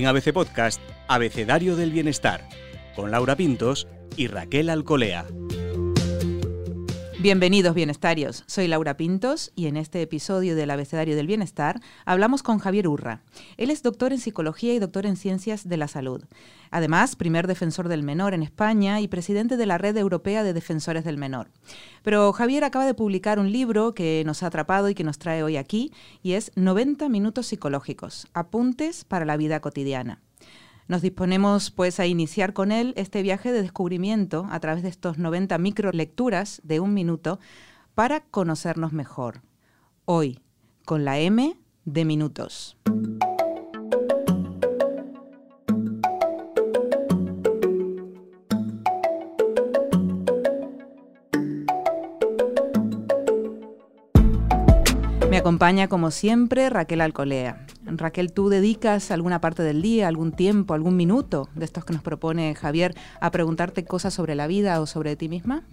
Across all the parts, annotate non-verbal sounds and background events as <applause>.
En ABC Podcast, Abecedario del Bienestar, con Laura Pintos y Raquel Alcolea. Bienvenidos bienestarios, soy Laura Pintos y en este episodio del Abecedario del Bienestar hablamos con Javier Urra. Él es doctor en psicología y doctor en ciencias de la salud. Además, primer defensor del menor en España y presidente de la Red Europea de Defensores del Menor. Pero Javier acaba de publicar un libro que nos ha atrapado y que nos trae hoy aquí y es 90 minutos psicológicos, apuntes para la vida cotidiana. Nos disponemos pues a iniciar con él este viaje de descubrimiento a través de estos 90 microlecturas de un minuto para conocernos mejor. Hoy, con la M de minutos. Me acompaña como siempre Raquel Alcolea. Raquel, ¿tú dedicas alguna parte del día, algún tiempo, algún minuto de estos que nos propone Javier a preguntarte cosas sobre la vida o sobre ti misma?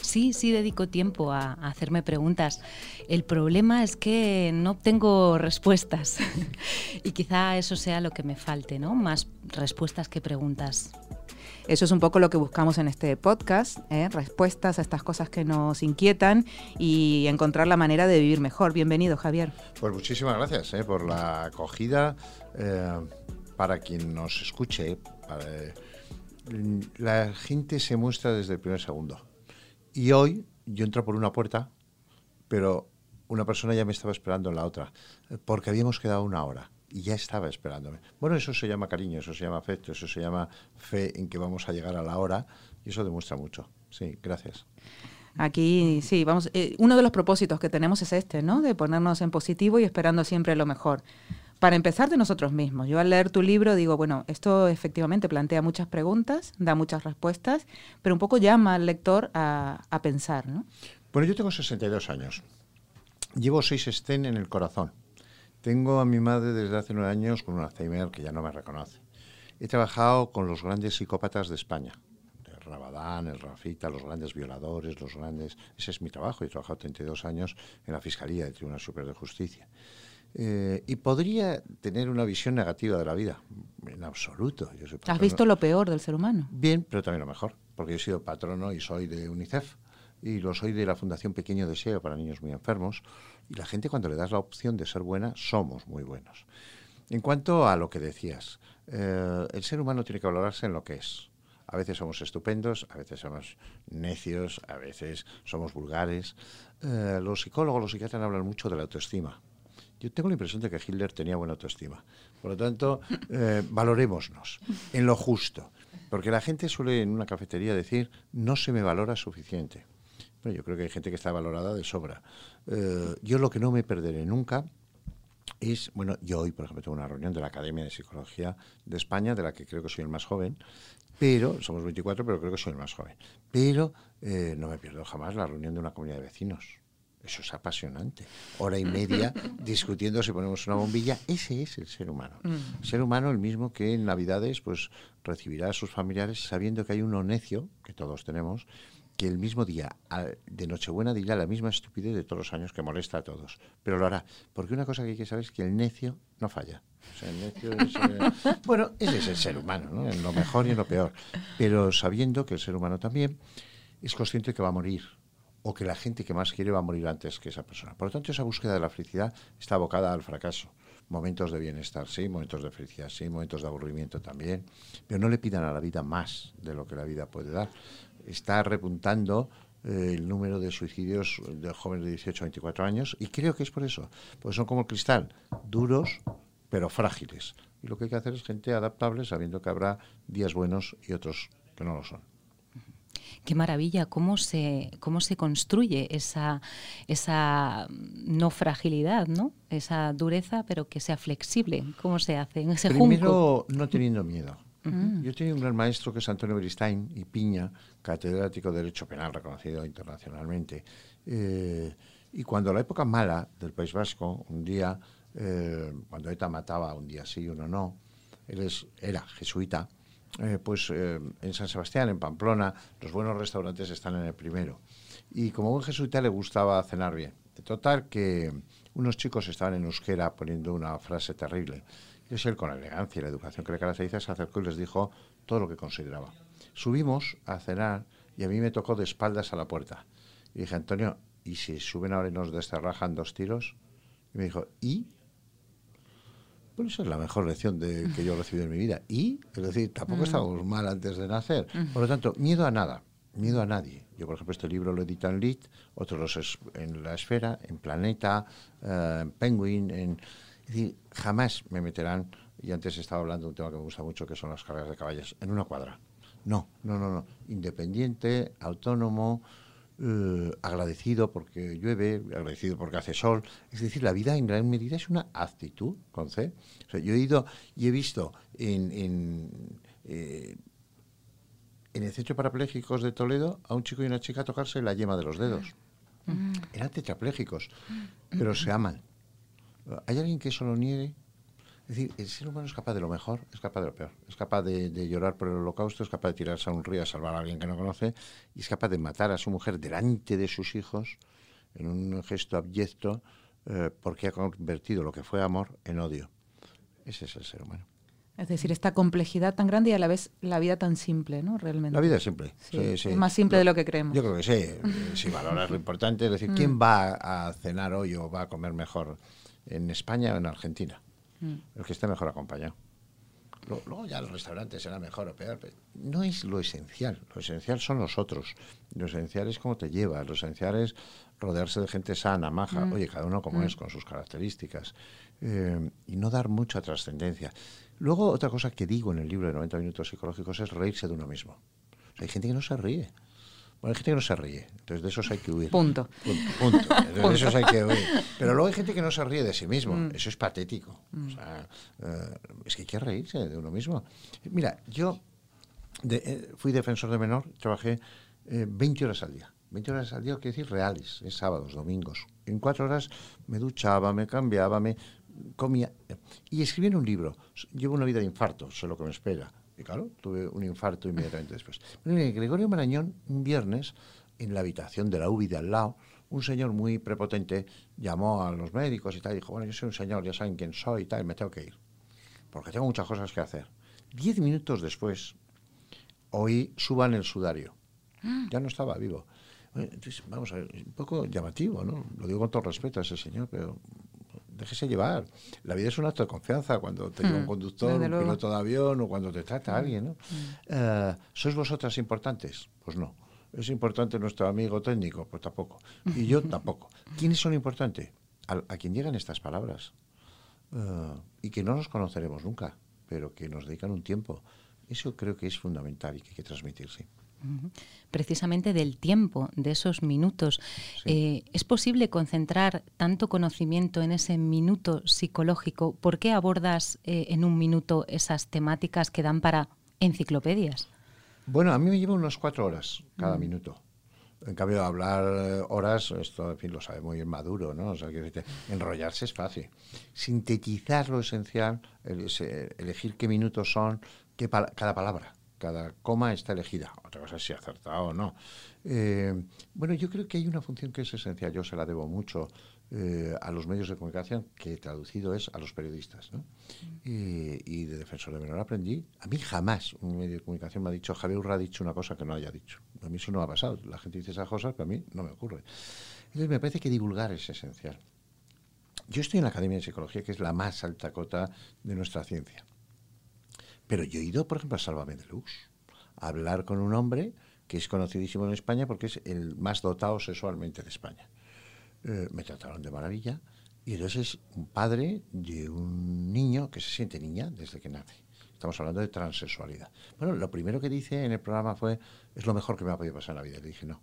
Sí, sí dedico tiempo a, hacerme preguntas. El problema es que no tengo respuestas <laughs> y quizá eso sea lo que me falte, ¿no? Más respuestas que preguntas. Eso es un poco lo que buscamos en este podcast, ¿eh? respuestas a estas cosas que nos inquietan y encontrar la manera de vivir mejor. Bienvenido, Javier. Pues muchísimas gracias ¿eh? por la acogida. Eh, para quien nos escuche, la gente se muestra desde el primer segundo. Y hoy yo entro por una puerta, pero una persona ya me estaba esperando en la otra, porque habíamos quedado una hora y ya estaba esperándome. Bueno, eso se llama cariño, eso se llama afecto, eso se llama fe en que vamos a llegar a la hora y eso demuestra mucho. Sí, gracias. Aquí, sí, vamos, eh, uno de los propósitos que tenemos es este, ¿no? De ponernos en positivo y esperando siempre lo mejor. Para empezar de nosotros mismos. Yo al leer tu libro digo, bueno, esto efectivamente plantea muchas preguntas, da muchas respuestas, pero un poco llama al lector a, a pensar, ¿no? Bueno, yo tengo 62 años. Llevo seis estén en el corazón tengo a mi madre desde hace nueve años con un Alzheimer que ya no me reconoce. He trabajado con los grandes psicópatas de España. El Rabadán, el Rafita, los grandes violadores, los grandes... Ese es mi trabajo. He trabajado 32 años en la Fiscalía del Tribunal Superior de Justicia. Eh, y podría tener una visión negativa de la vida. En absoluto. ¿Has visto lo peor del ser humano? Bien, pero también lo mejor. Porque yo he sido patrono y soy de UNICEF. Y lo soy de la Fundación Pequeño Deseo para Niños Muy Enfermos. Y la gente cuando le das la opción de ser buena, somos muy buenos. En cuanto a lo que decías, eh, el ser humano tiene que valorarse en lo que es. A veces somos estupendos, a veces somos necios, a veces somos vulgares. Eh, los psicólogos, los psiquiatras hablan mucho de la autoestima. Yo tengo la impresión de que Hitler tenía buena autoestima. Por lo tanto, eh, valorémonos en lo justo. Porque la gente suele en una cafetería decir, no se me valora suficiente yo creo que hay gente que está valorada de sobra. Eh, yo lo que no me perderé nunca es, bueno, yo hoy, por ejemplo, tengo una reunión de la Academia de Psicología de España, de la que creo que soy el más joven, pero, somos 24, pero creo que soy el más joven. Pero eh, no me pierdo jamás la reunión de una comunidad de vecinos. Eso es apasionante. Hora y media <laughs> discutiendo si ponemos una bombilla. Ese es el ser humano. Mm. El ser humano, el mismo que en Navidades, pues recibirá a sus familiares sabiendo que hay uno necio, que todos tenemos, que el mismo día de Nochebuena dirá la misma estupidez de todos los años que molesta a todos, pero lo hará, porque una cosa que hay que saber es que el necio no falla. el necio es, eh, <laughs> bueno, ese es el ser humano, ¿no? en lo mejor y en lo peor, pero sabiendo que el ser humano también es consciente de que va a morir, o que la gente que más quiere va a morir antes que esa persona. Por lo tanto, esa búsqueda de la felicidad está abocada al fracaso. Momentos de bienestar, sí, momentos de felicidad, sí, momentos de aburrimiento también, pero no le pidan a la vida más de lo que la vida puede dar está repuntando eh, el número de suicidios de jóvenes de 18 a 24 años y creo que es por eso, porque son como el cristal, duros pero frágiles. Y lo que hay que hacer es gente adaptable sabiendo que habrá días buenos y otros que no lo son. Qué maravilla, cómo se, cómo se construye esa, esa no fragilidad, ¿no? Esa dureza, pero que sea flexible. ¿Cómo se hace? ese Primero, no teniendo miedo. Yo tenía un gran maestro que es Antonio Beristain y Piña, catedrático de Derecho Penal reconocido internacionalmente. Eh, y cuando la época mala del País Vasco, un día, eh, cuando ETA mataba un día sí, uno no, él era jesuita, eh, pues en San Sebastián, en Pamplona, los buenos restaurantes están en el primero. Y como buen jesuita le gustaba cenar bien. De total que unos chicos estaban en euskera poniendo una frase terrible Entonces él, con la elegancia y la educación que le caracteriza, se acercó y les dijo todo lo que consideraba. Subimos a cenar y a mí me tocó de espaldas a la puerta. Y dije, Antonio, ¿y si suben ahora y nos descerrajan dos tiros? Y me dijo, ¿y? Bueno, esa es la mejor lección de, que yo he recibido en mi vida. Y, es decir, tampoco Mm. estábamos mal antes de nacer. Por lo tanto, miedo a nada, miedo a nadie. Yo, por ejemplo, este libro lo edita en Lit, otros los es- en La Esfera, en Planeta, eh, en Penguin. En, es decir, jamás me meterán, y antes estaba hablando de un tema que me gusta mucho, que son las carreras de caballos, en una cuadra. No, no, no, no. Independiente, autónomo, eh, agradecido porque llueve, agradecido porque hace sol. Es decir, la vida en gran medida es una actitud, con C. O sea, yo he ido y he visto en, en, eh, en el centro parapléjicos de Toledo a un chico y una chica tocarse la yema de los dedos. Eran tetraplégicos, pero se aman. ¿Hay alguien que eso lo niegue? Es decir, el ser humano es capaz de lo mejor, es capaz de lo peor. Es capaz de, de llorar por el holocausto, es capaz de tirarse a un río a salvar a alguien que no conoce, y es capaz de matar a su mujer delante de sus hijos en un gesto abyecto eh, porque ha convertido lo que fue amor en odio. Ese es el ser humano. Es decir, esta complejidad tan grande y a la vez la vida tan simple, ¿no? Realmente. La vida es simple. Sí, Sí, sí. Es más simple de lo que creemos. Yo creo que sí. Si valoras lo importante, es decir, Mm. ¿quién va a cenar hoy o va a comer mejor en España o en Argentina? Mm. El que esté mejor acompañado. Luego ya los restaurantes será mejor o peor. pero no es lo esencial. Lo esencial son los otros. Lo esencial es cómo te llevas. Lo esencial es rodearse de gente sana, maja. Mm. Oye, cada uno como es, con sus características. Eh, y no dar mucha trascendencia. Luego, otra cosa que digo en el libro de 90 minutos psicológicos es reírse de uno mismo. O sea, hay gente que no se ríe. Bueno, hay gente que no se ríe. Entonces, de esos hay que huir. Punto. Punto. punto. <laughs> De esos hay que huir. Pero luego hay gente que no se ríe de sí mismo. Mm. Eso es patético. O sea, eh, es que hay que reírse de uno mismo. Mira, yo de- eh, fui defensor de menor, trabajé eh, 20 horas al día. 20 horas al día, quiere decir reales, es sábados, domingos. En cuatro horas me duchaba, me cambiaba, me comía. Y escribí en un libro. Llevo una vida de infarto, sé lo que me espera. Y claro, tuve un infarto inmediatamente después. Gregorio Marañón, un viernes, en la habitación de la UBI de al lado, un señor muy prepotente llamó a los médicos y tal, y dijo, bueno, yo soy un señor, ya saben quién soy y tal, me tengo que ir, porque tengo muchas cosas que hacer. Diez minutos después, oí suban el sudario. Ya no estaba vivo. Entonces, vamos a ver, un poco llamativo, ¿no? Lo digo con todo respeto a ese señor, pero déjese llevar. La vida es un acto de confianza cuando te lleva un Mm, conductor, un luego. piloto de avión o cuando te trata alguien, ¿no? Eh, ¿Sois vosotras importantes? Pues no. ¿Es importante nuestro amigo técnico? Pues tampoco. Y yo <laughs> tampoco. ¿Quiénes son importantes? A, a quien llegan estas palabras. Eh, y que no nos conoceremos nunca, pero que nos dedican un tiempo. Eso creo que es fundamental y que hay que transmitir, sí. Precisamente del tiempo, de esos minutos. Eh, ¿Es posible concentrar tanto conocimiento en ese minuto psicológico? ¿Por qué abordas eh, en un minuto esas temáticas que dan para enciclopedias? Bueno, a mí me lleva unas cuatro horas cada minuto. En cambio, hablar eh, horas, esto, en fin, lo sabe muy bien Maduro, ¿no? O sea, que enrollarse es fácil. Sintetizar lo esencial, el- ese- elegir qué minutos son, qué cada palabra, cada coma está elegida. Otra cosa es si acertado o no. Eh, bueno, yo creo que hay una función que es esencial. Yo se la debo mucho eh, a los medios de comunicación, que traducido es a los periodistas. ¿no? Y, y de defensor de menor aprendí. A mí jamás un medio de comunicación me ha dicho, Javier Urra ha dicho una cosa que no haya dicho. A mí eso no ha pasado. La gente dice esas cosas, pero a mí no me ocurre. Entonces me parece que divulgar es esencial. Yo estoy en la Academia de Psicología, que es la más alta cota de nuestra ciencia. Pero yo he ido, por ejemplo, a Sálvame de Luz, a hablar con un hombre que es conocidísimo en España porque es el más dotado sexualmente de España. Eh, me trataron de maravilla y entonces es un padre de un niño que se siente niña desde que nace. Estamos hablando de transexualidad. Bueno, lo primero que dice en el programa fue, es lo mejor que me ha podido pasar en la vida. Le dije, no,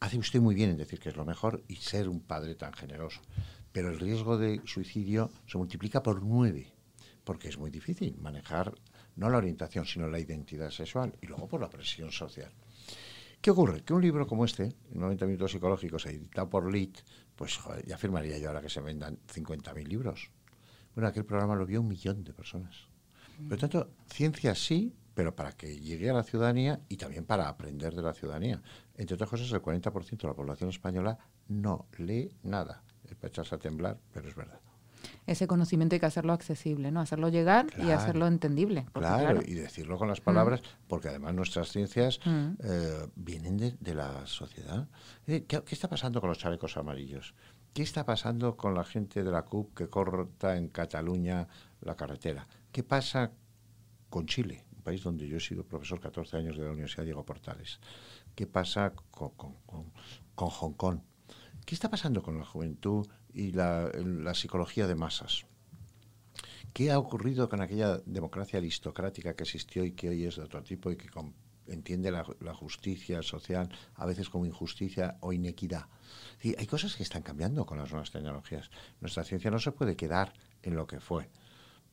hace usted muy bien en decir que es lo mejor y ser un padre tan generoso. Pero el riesgo de suicidio se multiplica por nueve, porque es muy difícil manejar no la orientación, sino la identidad sexual y luego por la presión social. ¿Qué ocurre? Que un libro como este, 90 minutos psicológicos, editado por Lit, pues ya firmaría yo ahora que se vendan 50.000 libros. Bueno, aquel programa lo vio un millón de personas. Por lo tanto, ciencia sí, pero para que llegue a la ciudadanía y también para aprender de la ciudadanía. Entre otras cosas, el 40% de la población española no lee nada. Es para echarse a temblar, pero es verdad. Ese conocimiento hay que hacerlo accesible, ¿no? Hacerlo llegar y Claro. hacerlo entendible. porque, Claro, y decirlo con las palabras, porque además nuestras ciencias Mm. eh, vienen de, de la sociedad. Eh, ¿Qué, qué está pasando con los chalecos amarillos? ¿Qué está pasando con la gente de la CUP que corta en Cataluña la carretera? ¿Qué pasa con Chile, un país donde yo he sido profesor 14 años de la Universidad Diego Portales? ¿Qué pasa con, con- con- con Hong Kong? ¿Qué está pasando con la juventud y la, la psicología de masas? ¿Qué ha ocurrido con aquella democracia aristocrática que existió y que hoy es de otro tipo y que entiende la, justicia social a veces como injusticia o inequidad? Hay cosas que están cambiando con las nuevas tecnologías. Nuestra ciencia no se puede quedar en lo que fue.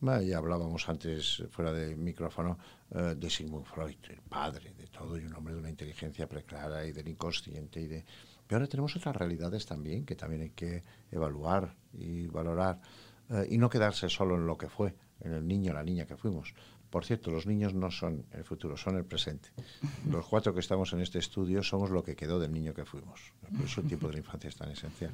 Ya hablábamos antes, fuera de micrófono, eh, de Sigmund Freud, el padre de todo y un hombre de una inteligencia preclara y del inconsciente. Y de... Pero ahora tenemos otras realidades también que también hay que evaluar y valorar eh, y no quedarse solo en lo que fue, en el niño o la niña que fuimos. Por cierto, los niños no son el futuro, son el presente. <laughs> Los cuatro que estamos en este estudio somos lo que quedó del niño que fuimos. Por eso el tiempo de la infancia es tan esencial.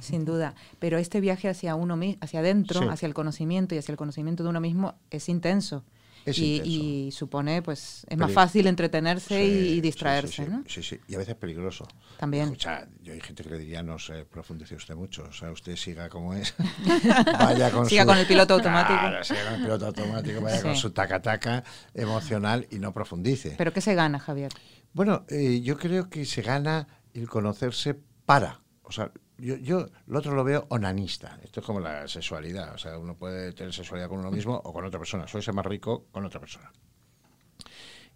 Sin duda. Pero este viaje hacia uno mismo, hacia adentro, Sí. hacia el conocimiento y hacia el conocimiento de uno mismo es intenso. Es y, supone, pues, es más fácil entretenerse Sí, y, distraerse, sí, sí, ¿no? Sí, sí, y a veces peligroso. También. Escucha, yo hay gente que le diría, no sé, profundice usted mucho, o sea, usted siga como es, <laughs> vaya con Siga su- con el piloto automático. Claro, siga con el piloto automático, vaya con su taca-taca emocional y no profundice. Pero ¿qué se gana, Javier? Bueno, eh, yo creo que se gana el conocerse para. O sea, yo, yo lo otro lo veo onanista. Esto es como la sexualidad. O sea, uno puede tener sexualidad con uno mismo o con otra persona. Soy ser más rico con otra persona.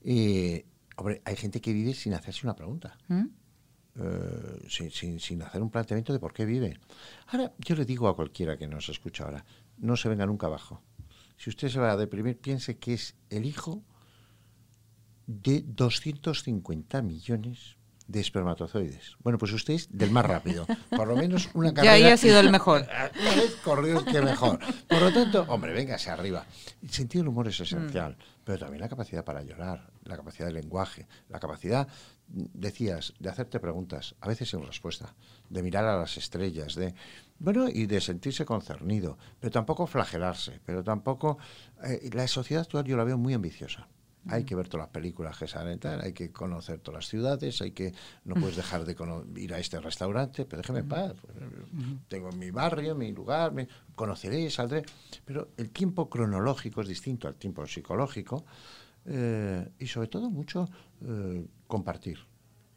Y, hombre, hay gente que vive sin hacerse una pregunta. ¿Mm? eh, sin, sin- sin hacer un planteamiento de por qué vive. Ahora, yo le digo a cualquiera que nos escucha ahora, no se venga nunca abajo. Si usted se va a deprimir, piense que es el hijo de 250 millones de espermatozoides. Bueno, pues usted es del más rápido. Por lo menos <laughs> una Ya carrera... ahí ha sido el <laughs> mejor. Una vez corrió que mejor. Por lo tanto, hombre, véngase arriba. El sentido del humor es esencial, pero también la capacidad para llorar, la capacidad de lenguaje, la capacidad, mm, decías, de hacerte preguntas, a veces sin respuesta, de mirar a las estrellas, de bueno, y de sentirse concernido, pero tampoco flagelarse, pero tampoco eh, la sociedad actual yo la veo muy ambiciosa. Hay que ver todas las películas que salen, tal, hay que conocer todas las ciudades, hay que no puedes dejar de ir a este restaurante, pero déjeme en paz. pues, tengo mi barrio, mi lugar, me conoceré, saldré. Pero el tiempo cronológico es distinto al tiempo psicológico eh, y sobre todo mucho eh, compartir.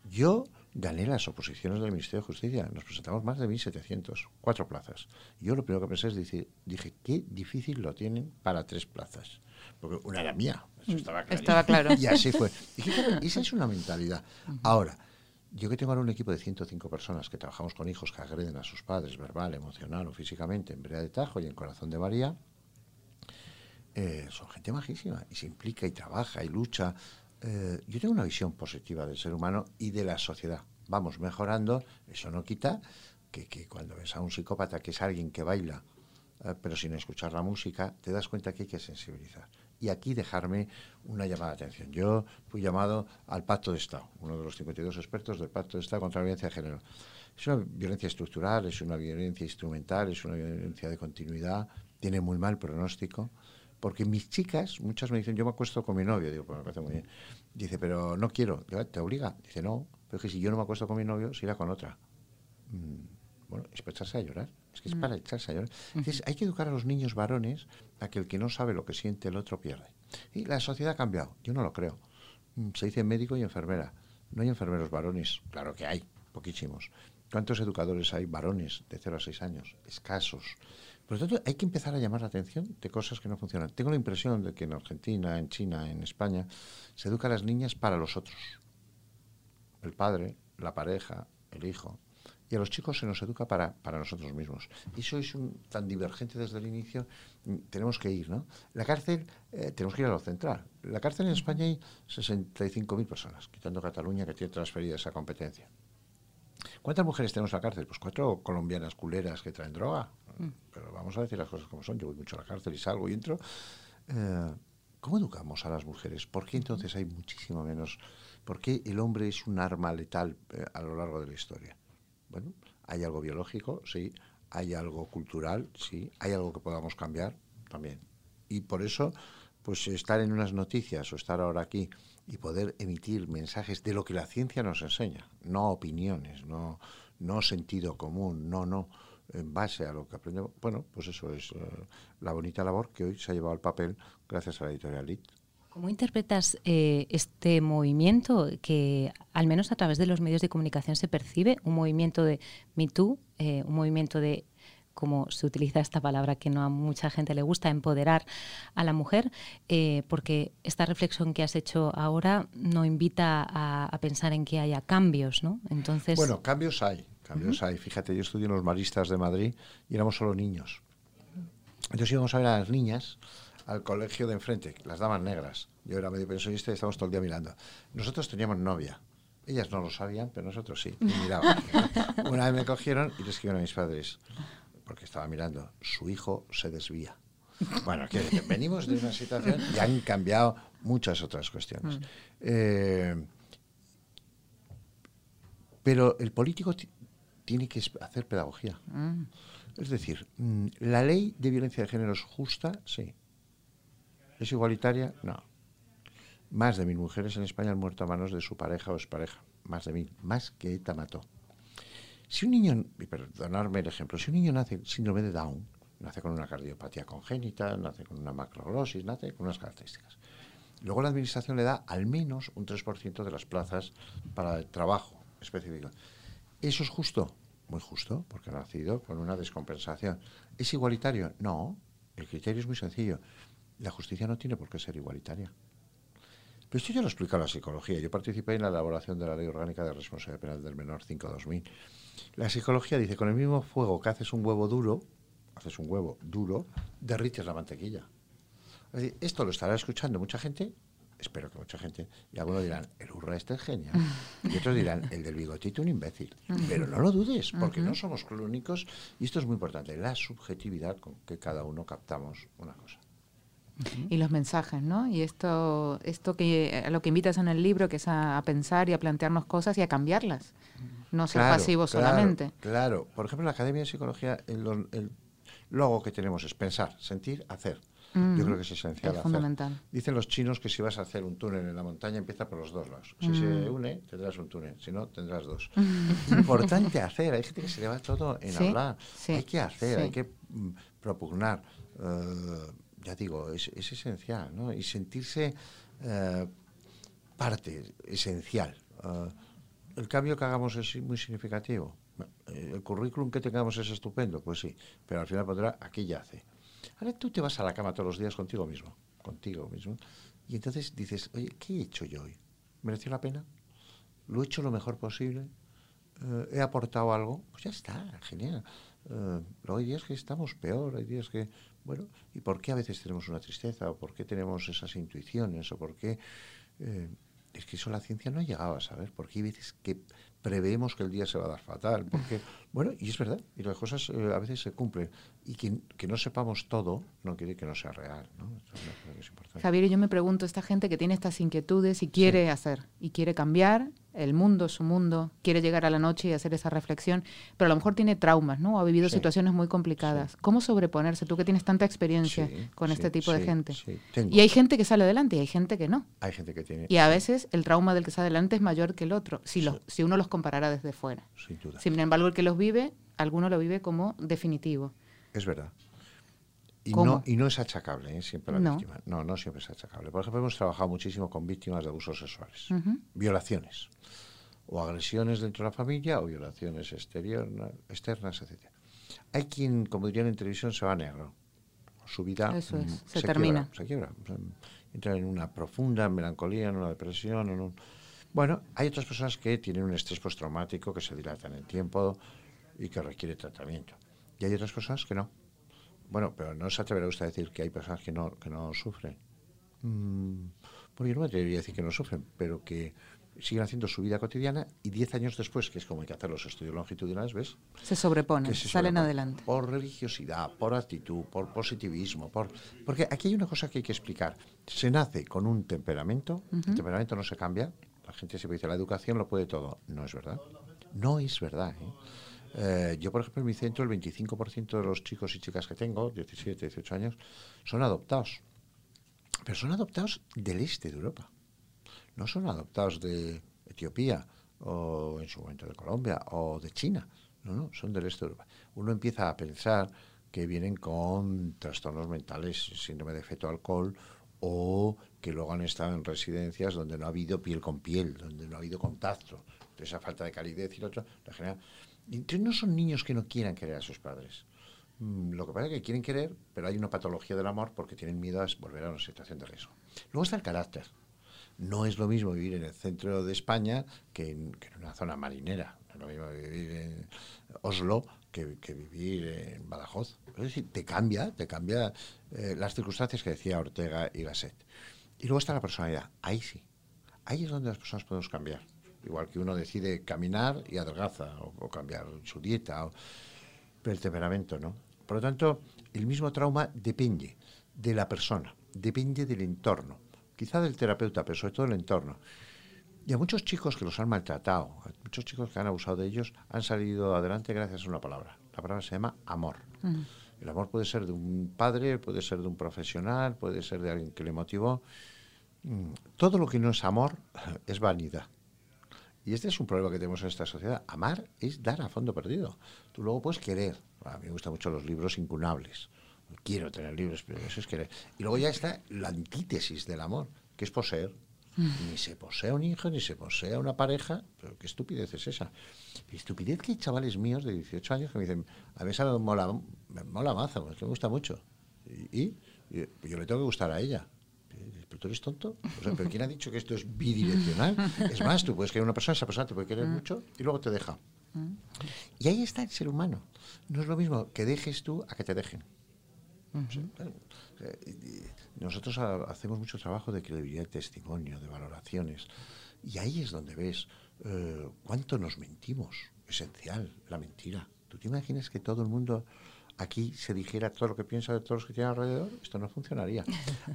Yo gané las oposiciones del Ministerio de Justicia, nos presentamos más de 1.700, cuatro plazas. Yo lo primero que pensé es decir, dije, qué difícil lo tienen para tres plazas. Porque una era mía, eso estaba claro. Estaba claro. Y así fue. Y <laughs> esa es una mentalidad. Ahora, yo que tengo ahora un equipo de 105 personas que trabajamos con hijos que agreden a sus padres, verbal, emocional o físicamente, en Brea de Tajo y en Corazón de María, eh, son gente majísima y se implica y trabaja y lucha. Eh, yo tengo una visión positiva del ser humano y de la sociedad. Vamos mejorando, eso no quita que, que cuando ves a un psicópata que es alguien que baila, eh, pero sin escuchar la música, te das cuenta que hay que sensibilizar. Y aquí dejarme una llamada de atención. Yo fui llamado al Pacto de Estado, uno de los 52 expertos del Pacto de Estado contra la violencia de género. Es una violencia estructural, es una violencia instrumental, es una violencia de continuidad, tiene muy mal pronóstico. Porque mis chicas, muchas me dicen, yo me acuesto con mi novio. Digo, pues me parece muy bien. Dice, pero no quiero. Digo, ¿te obliga? Dice, no, pero es que si yo no me acuesto con mi novio, se irá con otra. Mm, bueno, es para echarse a llorar. Es que es para echarse a llorar. Entonces, hay que educar a los niños varones a que el que no sabe lo que siente el otro pierde. Y la sociedad ha cambiado. Yo no lo creo. Mm, Se dice médico y enfermera. No hay enfermeros varones. Claro que hay, poquísimos. ¿Cuántos educadores hay varones de 0 a 6 años? Escasos. Por lo tanto, hay que empezar a llamar la atención de cosas que no funcionan. Tengo la impresión de que en Argentina, en China, en España, se educa a las niñas para los otros. El padre, la pareja, el hijo. Y a los chicos se nos educa para, para nosotros mismos. Y eso es un, tan divergente desde el inicio. mm, Tenemos que ir, ¿no? La cárcel, eh, tenemos que ir a lo central. La cárcel en España hay 65.000 personas, quitando Cataluña, que tiene transferida esa competencia. ¿Cuántas mujeres tenemos en la cárcel? Pues cuatro colombianas culeras que traen droga. Pero vamos a decir las cosas como son. Yo voy mucho a la cárcel y salgo y entro. Eh, ¿Cómo educamos a las mujeres? ¿Por qué entonces hay muchísimo menos? ¿Por qué el hombre es un arma letal eh, a lo largo de la historia? Bueno, hay algo biológico, sí. hay algo cultural, sí, hay algo que podamos cambiar también. Y por eso, pues estar en unas noticias o estar ahora aquí y poder emitir mensajes de lo que la ciencia nos enseña, no opiniones, no, no sentido común, no, no, en base a lo que aprendemos. Bueno, pues eso es eh, la bonita labor que hoy se ha llevado al papel gracias a la editorial IT. ¿Cómo interpretas eh, este movimiento que, al menos a través de los medios de comunicación, se percibe? Un movimiento de Me Too, eh, un movimiento de como se utiliza esta palabra que no a mucha gente le gusta, empoderar a la mujer, eh, porque esta reflexión que has hecho ahora no invita a, pensar en que haya cambios, ¿no? Entonces... Bueno, cambios hay, cambios hay. Fíjate, yo estudié en los maristas de Madrid y éramos solo niños. Entonces íbamos a ver a las niñas al colegio de enfrente, las damas negras. Yo era medio pensionista y estábamos todo el día mirando. Nosotros teníamos novia. Ellas no lo sabían, pero nosotros sí. <laughs> Una vez me cogieron y les escribieron a mis padres, porque estaba mirando, su hijo se desvía. Bueno, que venimos de una situación y han cambiado muchas otras cuestiones. Mm. Eh, pero el político tiene que hacer pedagogía. Mm. Es decir, mm, la ley de violencia de género es justa, sí. ¿Es igualitaria? No. Más de mil mujeres en España han muerto a manos de su pareja o expareja. Más de mil. Más que ETA mató. Si un niño, y perdonarme el ejemplo, si un niño nace síndrome de Down, nace con una cardiopatía congénita, nace con una macroglosis, nace con unas características. Luego la administración le da al menos un 3% de las plazas para el trabajo específico. ¿Eso es justo? Muy justo, porque ha nacido con una descompensación. ¿Es igualitario? No. El criterio es muy sencillo. La justicia no tiene por qué ser igualitaria. Pero esto ya lo explica la psicología. Yo participé en la elaboración de la Ley Orgánica de Responsabilidad Penal del Menor 5-2000. La psicología dice, con el mismo fuego que haces un huevo duro, haces un huevo duro, derrites la mantequilla. esto lo estará escuchando mucha gente, espero que mucha gente, y algunos dirán, el hurra este es genial. Y otros dirán, el del bigotito un imbécil. Pero no lo dudes, porque no somos clónicos, y esto es muy importante, la subjetividad con que cada uno captamos una cosa. Y los mensajes, ¿no? Y esto, esto que a lo que invitas en el libro, que es a, pensar y a plantearnos cosas y a cambiarlas no ser pasivo solamente. Claro, por ejemplo, en la Academia de Psicología, el, el logo que tenemos es pensar, sentir, hacer. Yo creo que es esencial. Es fundamental. Dicen los chinos que si vas a hacer un túnel en la montaña, empieza por los dos lados. Si se mm. une, tendrás un túnel. Si no, tendrás dos. <laughs> Importante hacer. Hay gente que se le va todo en hablar. hay que hacer, hay que mm, propugnar. Eh, ya digo, es, esencial. ¿no? Y sentirse eh, parte esencial. Uh, el cambio que hagamos es muy significativo. Eh, el currículum que tengamos es estupendo, pues sí, pero al final pondrá aquí yace. Ahora tú te vas a la cama todos los días contigo mismo, contigo mismo, y entonces dices, oye, ¿qué he hecho yo hoy? ¿Mereció la pena? ¿Lo he hecho lo mejor posible? Eh, ¿He aportado algo? Pues ya está, genial. Uh, hay días que estamos peor, hay días que, bueno, ¿y por qué a veces tenemos una tristeza? ¿O por qué tenemos esas intuiciones? ¿O por qué es que eso la ciencia no ha llegado a saber, porque hay veces que preveemos que el día se va a dar fatal, porque, <laughs> bueno, y es verdad, y las cosas eh, a veces se cumplen, y que, que, no sepamos todo no quiere que no sea real, ¿no? Javier, yo me pregunto, esta gente que tiene estas inquietudes y quiere hacer, y quiere cambiar, el mundo, su mundo, quiere llegar a la noche y hacer esa reflexión, pero a lo mejor tiene traumas, ¿no? O ha vivido situaciones muy complicadas. ¿Cómo sobreponerse? Tú que tienes tanta experiencia con este tipo de gente. Y hay gente que sale adelante y hay gente que no. Hay gente que tiene. Y a veces el trauma del que sale adelante es mayor que el otro, si, si uno los comparara desde fuera. Sin duda. Sin embargo, el que los vive, alguno lo vive como definitivo. Es verdad. Y no, y no es achacable ¿eh? siempre la víctima. No, no siempre es achacable. Por ejemplo, hemos trabajado muchísimo con víctimas de abusos sexuales, violaciones, o agresiones dentro de la familia, o violaciones externas, externas, etc. Hay quien, como dirían en televisión, se va a negro. Su vida mm, se, termina. se quiebra. Entra en una profunda melancolía, en una depresión. En un... Bueno, hay otras personas que tienen un estrés postraumático que se dilata en el tiempo y que requiere tratamiento. Y hay otras personas que no bueno, pero no se atreverá usted a decir que hay personas que no, que no sufren. Mm, porque no me atrevería a decir que no sufren, pero que siguen haciendo su vida cotidiana y diez años después, que es como hay que hacer los estudios longitudinales, ¿ves? Se sobreponen, salen adelante. Por religiosidad, por actitud, por positivismo, por porque aquí hay una cosa que hay que explicar. Se nace con un temperamento, el temperamento no se cambia. La gente siempre dice, la educación lo puede todo. No es verdad. No es verdad. ¿eh? Eh, yo, por ejemplo, en mi centro, el 25% de los chicos y chicas que tengo, 17, 18 años, son adoptados. Pero son adoptados del este de Europa. No son adoptados de Etiopía o en su momento de Colombia o de China. No, no, son del este de Europa. Uno empieza a pensar que vienen con trastornos mentales, síndrome de feto alcohol o que luego han estado en residencias donde no ha habido piel con piel, donde no ha habido contacto. esa falta de calidez y lo otro, la genera. Entonces no son niños que no quieran querer a sus padres. Mm, lo que pasa es que quieren querer, pero hay una patología del amor porque tienen miedo a volver a una situación de riesgo. Luego está el carácter. No es lo mismo vivir en el centro de España que en, una zona marinera. No es lo mismo vivir en Oslo que, vivir en Badajoz. Es decir, te cambia, te cambia eh, las circunstancias que decía Ortega y Gasset. Y luego está la personalidad. Ahí sí. Ahí es donde las personas podemos cambiar. Igual que uno decide caminar y adelgaza, o, cambiar su dieta, o, pero el temperamento, ¿no? Por lo tanto, el mismo trauma depende de la persona, depende del entorno quizá del terapeuta, pero sobre todo el entorno. Y a muchos chicos que los han maltratado, a muchos chicos que han abusado de ellos, han salido adelante gracias a una palabra. La palabra se llama amor. Mm. El amor puede ser de un padre, puede ser de un profesional, puede ser de alguien que le motivó. Mm, todo lo que no es amor <laughs> es vanidad. Y este es un problema que tenemos en esta sociedad. Amar es dar a fondo perdido. Tú luego puedes querer. A mí me gustan mucho los libros incunables quiero tener libros, pero eso es querer. Y luego ya está la antítesis del amor, que es poseer. Mm. Ni se posee un hijo, ni se posee una pareja, pero qué estupidez es esa. estupidez que hay chavales míos de 18 años que me dicen, a mí esa me mola, me mola mazo, me gusta mucho. Y, yo le tengo que gustar a ella. ¿Pero tú eres tonto? ¿Pero quién ha dicho que esto es bidireccional? Es más, tú puedes querer a una persona, esa persona te puede querer mm. mucho y luego te deja. Mm. Y ahí está el ser humano. No es lo mismo que dejes tú a que te dejen. Nosotros hacemos mucho trabajo de credibilidad de testimonio, de valoraciones, y ahí es donde ves eh, cuánto nos mentimos. Esencial, la mentira. ¿Tú te imaginas que todo el mundo aquí se dijera todo lo que piensa de todos los que tienen alrededor, esto no funcionaría.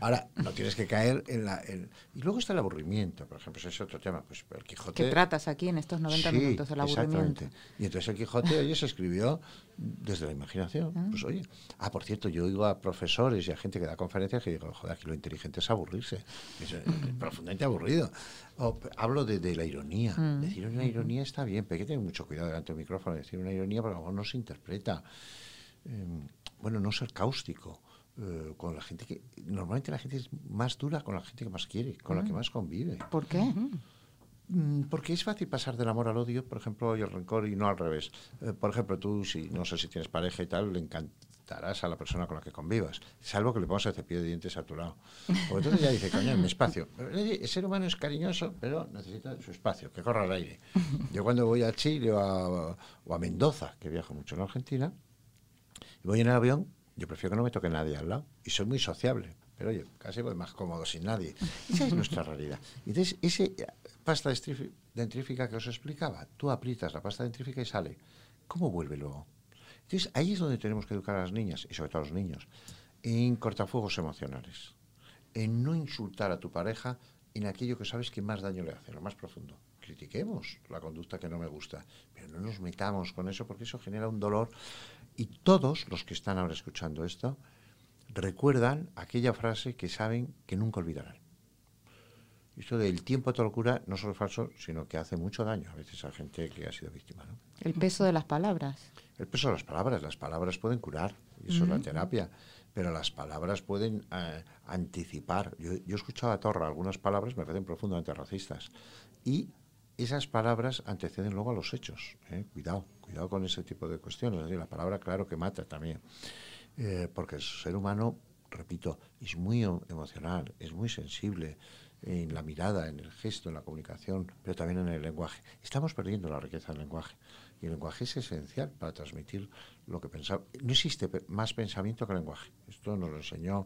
Ahora, no tienes que caer en la... Y luego está el aburrimiento, por ejemplo, ese es otro tema. Pues el Quijote... ¿Qué tratas aquí en estos 90 minutos del aburrimiento? Y entonces el Quijote, oye, se escribió desde la imaginación. Ah. Pues oye, ah, por cierto, yo oigo a profesores y a gente que da conferencias que digo, joder, aquí lo inteligente es aburrirse. Es eh, profundamente aburrido. hablo de, la ironía. Mm. Decir una ironía está bien, pero hay que tener mucho cuidado delante del micrófono. Decir una ironía porque a lo mejor no se interpreta. Em, bueno, no ser cáustico eh, con la gente que... Normalmente la gente es más dura con la gente que más quiere, con la que mm. más convive. ¿Por qué? Mm, porque es fácil pasar del amor al odio, por ejemplo, y el rencor, y no al revés. Eh, por ejemplo, tú, si no sé si tienes pareja y tal, le encantarás a la persona con la que convivas, salvo que le pongas el cepillo de dientes saturado. Porque entonces ya dice, coño, mi espacio. El ser humano es cariñoso, pero necesita su espacio, que corra el aire. Yo cuando voy a Chile o a, o a Mendoza, que viajo mucho en Argentina, voy en el avión, yo prefiero que no me toque nadie al lado. Y soy muy sociable. Pero oye, casi voy más cómodo sin nadie. Esa es nuestra <laughs> realidad. Entonces, ese pasta dentrífica que os explicaba, tú aprietas la pasta dentrífica y sale. ¿Cómo vuelve luego? Entonces, ahí es donde tenemos que educar a las niñas, y sobre todo a los niños, en cortafuegos emocionales. En no insultar a tu pareja en aquello que sabes que más daño le hace, lo más profundo. Critiquemos la conducta que no me gusta, pero no nos metamos con eso porque eso genera un dolor y todos los que están ahora escuchando esto recuerdan aquella frase que saben que nunca olvidarán. Esto del tiempo te locura no solo es falso, sino que hace mucho daño a veces a gente que ha sido víctima. El peso de las palabras. El peso de las palabras. Las palabras pueden curar, y eso es la terapia, pero las palabras pueden eh, anticipar. Yo, yo he escuchado a Torra algunas palabras, me parecen profundamente racistas, y esas palabras anteceden luego a los hechos. ¿eh? Cuidado, cuidado con ese tipo de cuestiones. la palabra, claro que mata también. Eh, porque el ser humano, repito, es muy emocional, es muy sensible en la mirada, en el gesto, en la comunicación, pero también en el lenguaje. Estamos perdiendo la riqueza del lenguaje. Y el lenguaje es esencial para transmitir lo que pensamos. No existe más pensamiento que lenguaje. Esto nos lo enseñó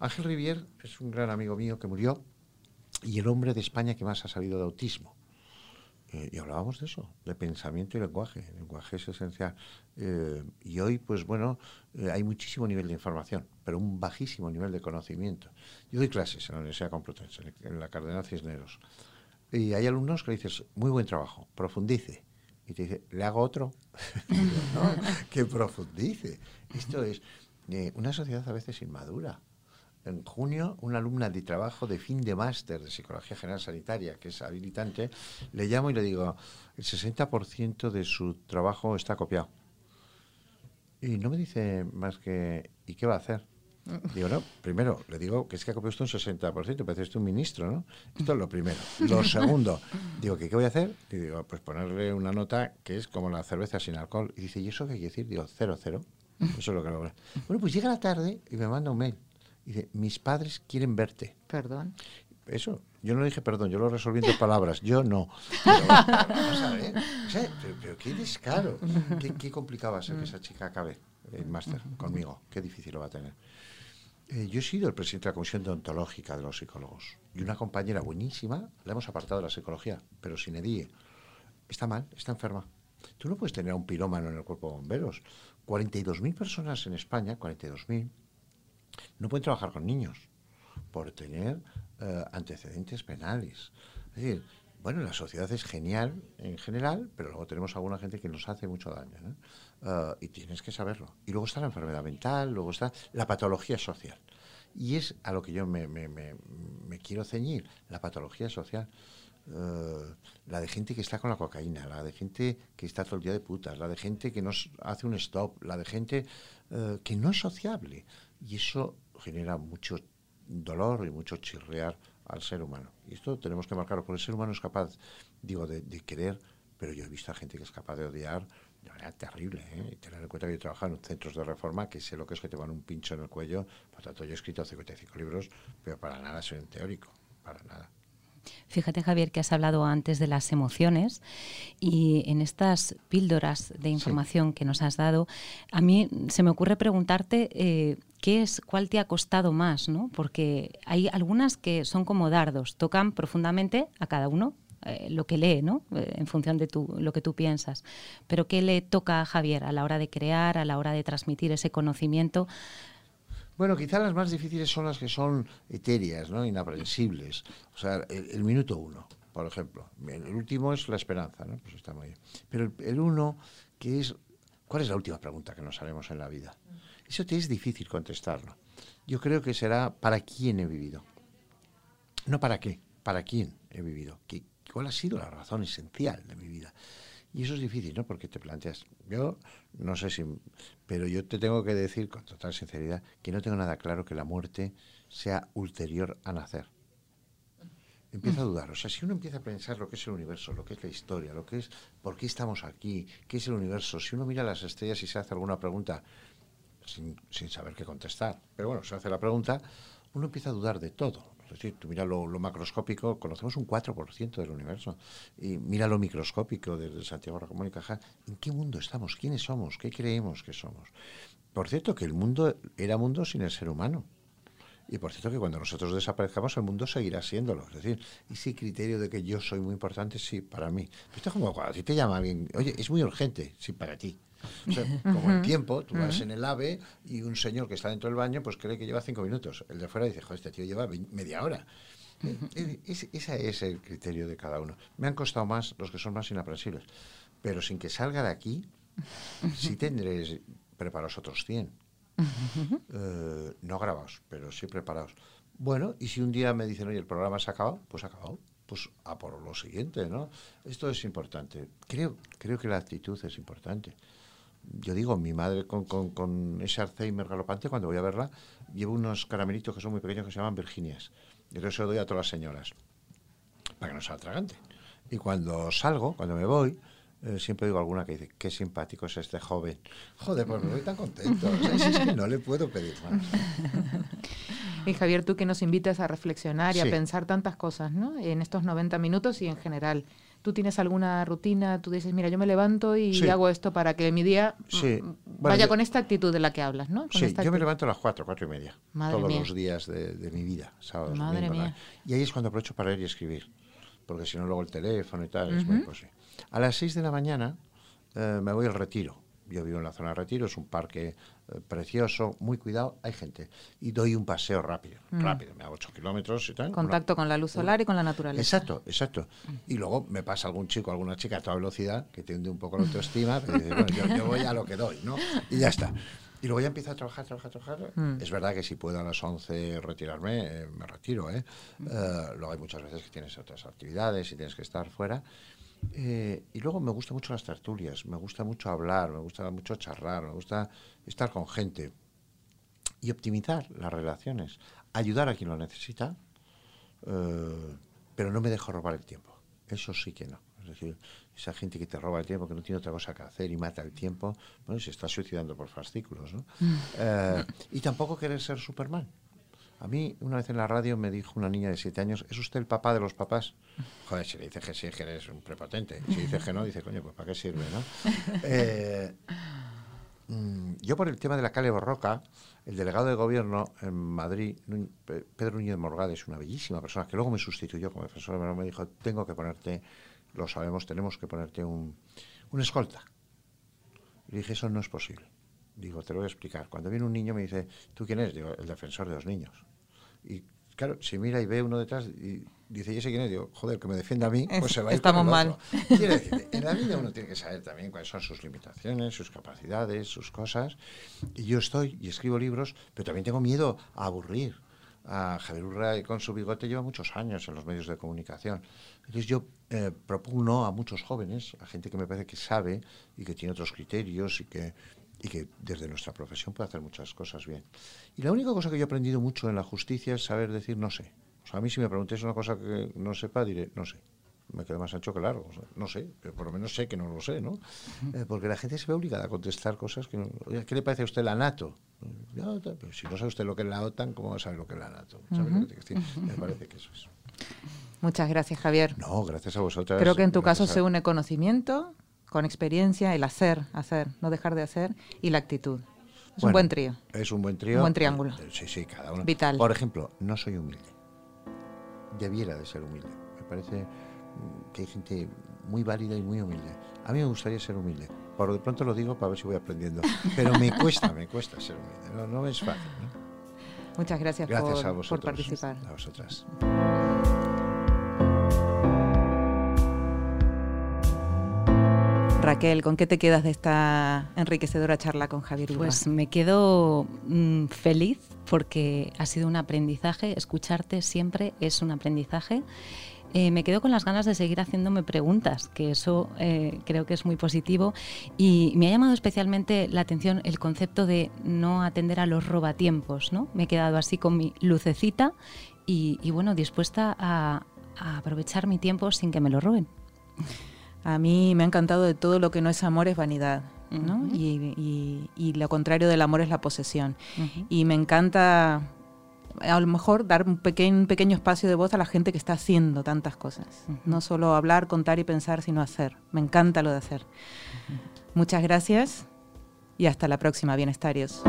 Ángel Rivier, es un gran amigo mío que murió, y el hombre de España que más ha salido de autismo. Eh, y hablábamos de eso, de pensamiento y lenguaje. El lenguaje es esencial. Eh, y hoy, pues bueno, eh, hay muchísimo nivel de información, pero un bajísimo nivel de conocimiento. Yo doy clases en la Universidad Complutense, en la Cardenal Cisneros. Y hay alumnos que dices, muy buen trabajo, profundice. Y te dice, ¿le hago otro? <laughs> que profundice. Esto es una sociedad a veces inmadura. En junio, una alumna de trabajo de fin de máster de Psicología General Sanitaria, que es habilitante, le llamo y le digo, el 60% de su trabajo está copiado. Y no me dice más que, ¿y qué va a hacer? <laughs> Digo, no, primero, le digo que es que ha copiado usted un 60%, parece usted un ministro, ¿no? Esto es lo primero. Lo <laughs> segundo, digo, ¿qué, ¿qué voy a hacer? Y digo, pues ponerle una nota que es como la cerveza sin alcohol. Y dice, ¿y eso qué quiere decir? Digo, cero, cero. <laughs> Eso es lo que lo Bueno, pues llega la tarde y me manda un mail. Dice, mis padres quieren verte. Perdón. Eso, yo no dije perdón, yo lo resolví en dos palabras, yo no. Pero, vamos a ver, o sea, pero, pero qué descaro, qué, qué complicado va a ser que esa chica acabe el máster conmigo, qué difícil lo va a tener. Eh, yo he sido el presidente de la Comisión Deontológica de los Psicólogos y una compañera buenísima la hemos apartado de la psicología, pero sin edie. Está mal, está enferma. Tú no puedes tener a un pirómano en el cuerpo de bomberos. 42.000 personas en España, 42.000, no pueden trabajar con niños por tener eh, antecedentes penales. Es decir, bueno, la sociedad es genial en general, pero luego tenemos alguna gente que nos hace mucho daño. ¿no? Eh, y tienes que saberlo. Y luego está la enfermedad mental, luego está la patología social. Y es a lo que yo me, quiero ceñir, la patología social. Eh, la de gente que está con la cocaína, la de gente que está todo el día de putas, la de gente que no hace un stop, la de gente que no es sociable. Y eso genera mucho dolor y mucho chirrear al ser humano. Y esto tenemos que marcarlo, porque el ser humano es capaz, digo, de, de querer, pero yo he visto a gente que es capaz de odiar de manera terrible. ¿eh? Y tener en cuenta que yo trabajo en centros de reforma, que sé lo que es que te van un pincho en el cuello. Por tanto, yo he escrito 55 libros, pero para nada soy un teórico, para nada. Fíjate, Javier, que has hablado antes de las emociones y en estas píldoras de información que nos has dado, a mí se me ocurre preguntarte eh, qué es, cuál te ha costado más, ¿no? Porque hay algunas que son como dardos, tocan profundamente a cada uno eh, lo que lee, ¿no? Eh, en función de tu, lo que tú piensas. Pero ¿qué le toca a Javier a la hora de crear, a la hora de transmitir ese conocimiento? Bueno, quizás las más difíciles son las que son etéreas, ¿no? inaprensibles. O sea, el, minuto uno, por ejemplo. El último es la esperanza, ¿no? Pues está muy bien. Pero el, uno, que es, ¿cuál es la última pregunta que nos haremos en la vida? Eso te es difícil contestarlo. Yo creo que será ¿para quién he vivido? No para qué, ¿para quién he vivido? ¿Qué, ¿Cuál ha sido la razón esencial de mi vida? Y eso es difícil, ¿no? Porque te planteas, yo no sé si, pero yo te tengo que decir con total sinceridad que no tengo nada claro que la muerte sea ulterior a nacer. Empiezo a dudar. O sea, si uno empieza a pensar lo que es el universo, lo que es la historia, lo que es por qué estamos aquí, qué es el universo, si uno mira las estrellas y se hace alguna pregunta sin, sin saber qué contestar, pero bueno, se hace la pregunta, uno empieza a dudar de todo. Es decir, tú mira lo, lo macroscópico, conocemos un 4% del universo. Y mira lo microscópico desde Santiago Ramón y Cajal. ¿En qué mundo estamos? ¿Quiénes somos? ¿Qué creemos que somos? Por cierto, que el mundo era mundo sin el ser humano. Y por cierto que cuando nosotros desaparezcamos el mundo seguirá siéndolo. Es decir, ese criterio de que yo soy muy importante, sí, para mí. Pero esto es como cuando a ti te llama alguien, oye, es muy urgente, sí, para ti. O sea, como el tiempo, tú vas en el AVE y un señor que está dentro del baño pues cree que lleva cinco minutos. El de fuera dice, joder, este tío lleva media hora. Eh, es- ese es el criterio de cada uno. Me han costado más los que son más inaprensibles. Pero sin que salga de aquí, sí tendréis preparados otros 100. Eh, no grabados, pero sí preparados. Bueno, y si un día me dicen, oye, el programa se ha acabado, pues ha acabado. Pues a por lo siguiente, ¿no? Esto es importante. Creo, creo que la actitud es importante. Yo digo, mi madre con, con, con ese Alzheimer galopante, cuando voy a verla, llevo unos caramelitos que son muy pequeños que se llaman Virginias. Y entonces se lo doy a todas las señoras, para que no sea atragante. Y cuando salgo, cuando me voy, eh, siempre digo alguna que dice, qué simpático es este joven. Joder, pues me voy tan contento. O sea, si es que no le puedo pedir más. Y Javier, tú que nos invitas a reflexionar y Sí. a pensar tantas cosas, ¿no? En estos 90 minutos y en general. ¿Tú tienes alguna rutina? Tú dices, mira, yo me levanto y Sí. hago esto para que mi día mm, Sí. mm, Bueno, vaya yo- con esta actitud de la que hablas, ¿no? Con Sí, esta yo me levanto a las 4, 4 y media. Madre todos mía. los días de, de mi vida, sábados, Madre domingos, mía. Y ahí es cuando aprovecho para leer y escribir. Porque si no, luego el teléfono y tal, es muy imposible. A las 6 de la mañana eh, me voy al retiro. Yo vivo en la zona de retiro, es un parque eh, precioso, muy cuidado, hay gente. Y doy un paseo rápido, Mm. rápido, me hago 8 kilómetros y tal. Contacto con la luz solar y con la naturaleza. Exacto, exacto. Y luego me pasa algún chico, alguna chica a toda velocidad que te hunde un poco la autoestima, pero dices, bueno, yo, yo voy a lo que doy, ¿no? Y ya está. Y luego ya empiezo a trabajar, trabajar, trabajar. Mm. Es verdad que si puedo a las 11 retirarme, eh, me retiro, ¿eh? Eh, luego hay muchas veces que tienes otras actividades y tienes que estar fuera. Eh, y luego me gustan mucho las tertulias, me gusta mucho hablar, me gusta mucho charlar, me gusta estar con gente y optimizar las relaciones, ayudar a quien lo necesita, eh, pero no me dejo robar el tiempo. Eso sí que no. Es decir, esa gente que te roba el tiempo, que no tiene otra cosa que hacer y mata el tiempo, bueno, se está suicidando por fascículos. ¿no? Eh, y tampoco querer ser Superman. A mí, una vez en la radio me dijo una niña de siete años, ¿es usted el papá de los papás? Joder, si le dices que sí, que eres un prepotente. Si dices que no, dice, coño, pues ¿para qué sirve, no? <laughs> Eh, mm, yo por el tema de la calle Borroca, el delegado de gobierno en Madrid, Pedro Núñez Morgade, es una bellísima persona, que luego me sustituyó como defensor menor, me dijo, tengo que ponerte, lo sabemos, tenemos que ponerte un, un escolta. Le dije, eso no es posible. Digo, te lo voy a explicar. Cuando viene un niño me dice, ¿tú quién eres? Digo, el defensor de los niños. Y claro, si mira y ve uno detrás y dice, ¿y ese quién es? Digo, joder, que me defienda a mí, pues Es- se va a ir estamos con el mal. <laughs> decir, en la vida uno tiene que saber también cuáles son sus limitaciones, sus capacidades, sus cosas. Y yo estoy y escribo libros, pero también tengo miedo a aburrir. A Javier Urra con su bigote lleva muchos años en los medios de comunicación. Entonces yo eh, a muchos jóvenes, a gente que me parece que sabe y que tiene otros criterios y que, y que desde nuestra profesión puede hacer muchas cosas bien. Y la única cosa que yo he aprendido mucho en la justicia es saber decir no sé. O sea, a mí si me preguntéis una cosa que no sepa, diré no sé. Me quedo más ancho que largo. o sea, no sé, pero por lo menos sé que no lo sé, ¿no? Eh, porque la gente se ve obligada a contestar cosas que no... Oiga, ¿Qué le parece a usted la NATO? Ta- pero si no sabe usted lo que es la OTAN, ¿cómo va a saber lo que es la NATO? ¿Sabe lo que te quiero decir? Me parece que eso es. Muchas gracias, Javier. No, gracias a vosotras. Creo que en tu caso a- se une conocimiento con experiencia, el hacer, hacer, no dejar de hacer y la actitud. Es un buen trío. Es un buen trío. Un buen triángulo. Eh, Sí, sí, cada uno. Vital. Por ejemplo, no soy humilde. Debiera de ser humilde. Me parece mm, que hay gente muy válida y muy humilde. A mí me gustaría ser humilde. Por de pronto lo digo para ver si voy aprendiendo. Pero me cuesta, me cuesta ser humilde. No, no es fácil. ¿no? Muchas gracias, Gracias por, a por vosotros. participar. A vosotras. Raquel, ¿con qué te quedas de esta enriquecedora charla con Javier? Pues me quedo mm, feliz porque ha sido un aprendizaje. Escucharte siempre es un aprendizaje. Eh, me quedo con las ganas de seguir haciéndome preguntas, que eso eh, creo que es muy positivo. Y me ha llamado especialmente la atención el concepto de no atender a los robatiempos. ¿no? Me he quedado así con mi lucecita y, bueno, dispuesta a aprovechar mi tiempo sin que me lo roben. A mí me ha encantado de todo lo que no es amor es vanidad. ¿no? Y, y- y lo contrario del amor es la posesión. Y me encanta a lo mejor dar un pequeño, pequeño espacio de voz a la gente que está haciendo tantas cosas. No solo hablar, contar y pensar, sino hacer. Me encanta lo de hacer. Muchas gracias y hasta la próxima, bienestarios.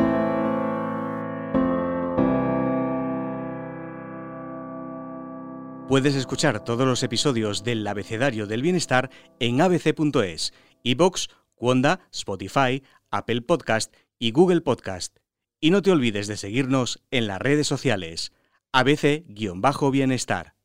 Puedes escuchar todos los episodios del Abecedario del Bienestar en abc.es, iBox, Wanda, Spotify, Apple Podcast y Google Podcast. Y no te olvides de seguirnos en las redes sociales. ABC-Bienestar.